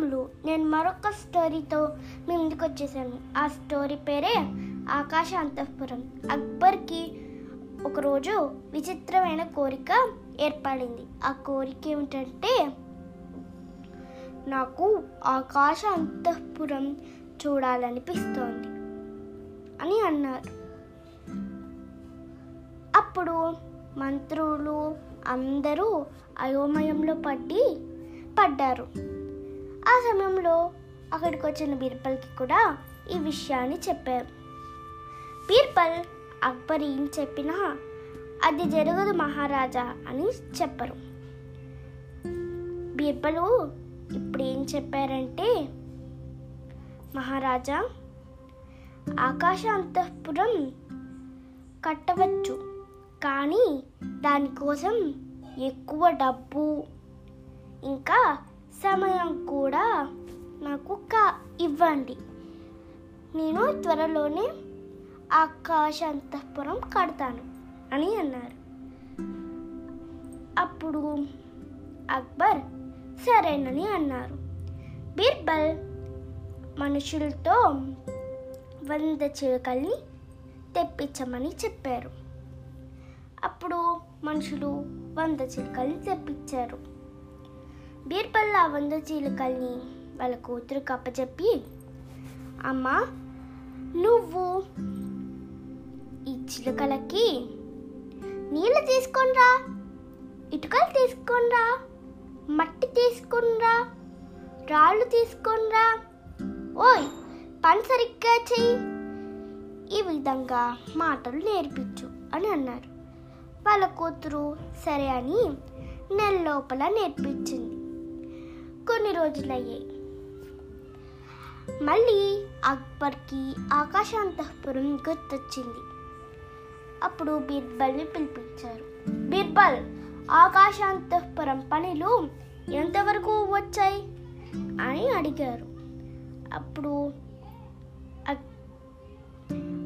రాములు నేను మరొక స్టోరీతో మీ ముందుకు వచ్చేసాను. ఆ స్టోరీ పేరే ఆకాశ అంతఃపురం. అక్బర్కి ఒకరోజు విచిత్రమైన కోరిక ఏర్పడింది. ఆ కోరిక ఏమిటంటే నాకు ఆకాశ అంతఃపురం చూడాలనిపిస్తోంది అని అన్నారు. అప్పుడు మంత్రులు అందరూ అయోమయంలో పడి పడ్డారు. ఆ సమయంలో అక్కడికి వచ్చిన బీర్బల్కి కూడా ఈ విషయాన్ని చెప్పారు. బీర్బల్ అక్బర్ ఏం చెప్పినా అది జరగదు మహారాజా అని చెప్పరు. బీర్బలు ఇప్పుడు ఏం చెప్పారంటే మహారాజా ఆకాశ అంతఃపురం కట్టవచ్చు కానీ దానికోసం ఎక్కువ డబ్బు ఇంకా సమయం కూడా నాకు కా ఇవ్వండి. నేను త్వరలోనే ఆకాశంతఃపురం కడతాను అని అన్నారు. అప్పుడు అక్బర్ సరేనని అన్నారు. బీర్బల్ మనుషులతో వంద చిలుకల్ని తెప్పించమని చెప్పారు. అప్పుడు మనుషులు వంద చిలుకల్ని తెప్పించారు. బీర్బల్ ఆ వంద చీలికల్ని వాళ్ళ కూతురు కప్పచెప్పి అమ్మా నువ్వు ఈ చిలుకలకి నీళ్ళు తీసుకొనిరా ఇటుకలు తీసుకొనిరా మట్టి తీసుకొనిరా రాళ్ళు తీసుకొనిరా. ఓయ్ పని సరిగ్గా చెయ్యి. ఈ విధంగా మాటలు నేర్పించు అని అన్నారు. వాళ్ళ కూతురు సరే అని నెల లోపల నేర్పించింది. కొన్ని రోజులయ్యాయి. మళ్ళీ అక్బర్కి ఆకాశాంతఃపురం గుర్తొచ్చింది. అప్పుడు బీర్బల్ని పిలిపించారు. బీర్బల్ ఆకాశాంతఃపురం పనులు ఎంతవరకు వచ్చాయి? అని అడిగారు. అప్పుడు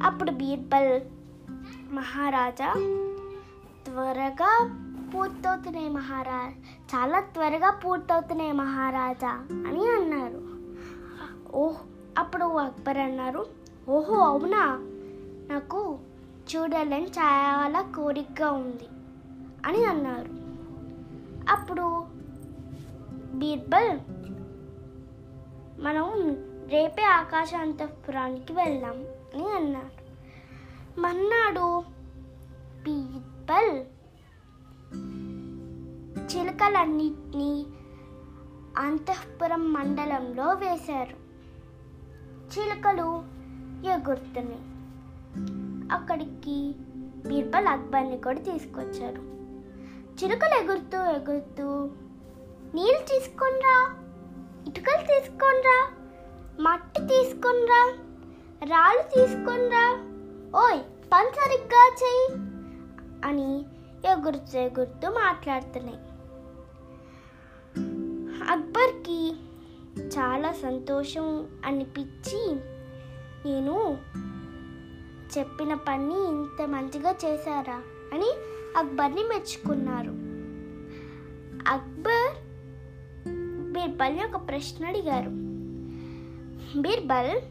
అప్పుడు బీర్బల్ మహారాజా త్వరగా పూర్తవుతున్నాయి మహారాజ్. చాలా త్వరగా పూర్తవుతున్నాయి మహారాజా అని అన్నారు. ఓహ్ అప్పుడు అక్బర్ అన్నారు. ఓహో అవునా? నాకు చూడాలని చాలా కోరికగా ఉంది అని అన్నారు. అప్పుడు బీర్బల్ మనం రేపే ఆకాశాంతపురానికి వెళ్దాం అని అన్నారు. మన్నాడు చిలుకలన్నిటినీ అంతఃపురం మండలంలో వేశారు. చిలుకలు ఎగురుతున్నాయి. అక్కడికి బీర్బల్ అక్బర్ని కూడా తీసుకొచ్చారు. చిలుకలు ఎగురుతూ ఎగురుతూ నీళ్ళు తీసుకొనిరా ఇటుకలు తీసుకొనిరా మట్టి తీసుకొనిరా రాళ్ళు తీసుకొనిరా ఓయ్ పని సరిగ్గా చెయ్యి అని ఎగురుతూ ఎగురుతూ మాట్లాడుతున్నాయి. అక్బర్కి చాలా సంతోషం అనిపించి నేను చెప్పిన పని ఇంత మంచిగా చేశారా అని అక్బర్ని మెచ్చుకున్నారు. అక్బర్ బీర్బల్ని ఒక ప్రశ్న అడిగారు. బీర్బల్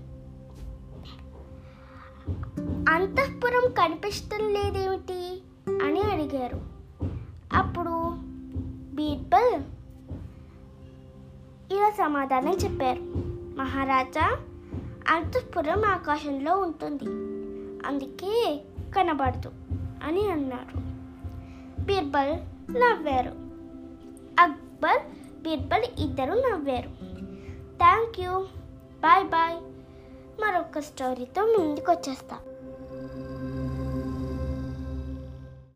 అంతఃపురం కనిపించడం లేదేమిటి? అని అడిగారు. అప్పుడు బీర్బల్ సమాధానం చెప్పారు. మహారాజా అంతఃపురం ఆకాశంలో ఉంటుంది. అందుకే కనబడదు అని అన్నారు. బీర్బల్ నవ్వారు. అక్బర్ బీర్బల్ ఇద్దరు నవ్వారు. Thank you bye bye. మరొక స్టోరీతో ముందుకు వచ్చేస్తాను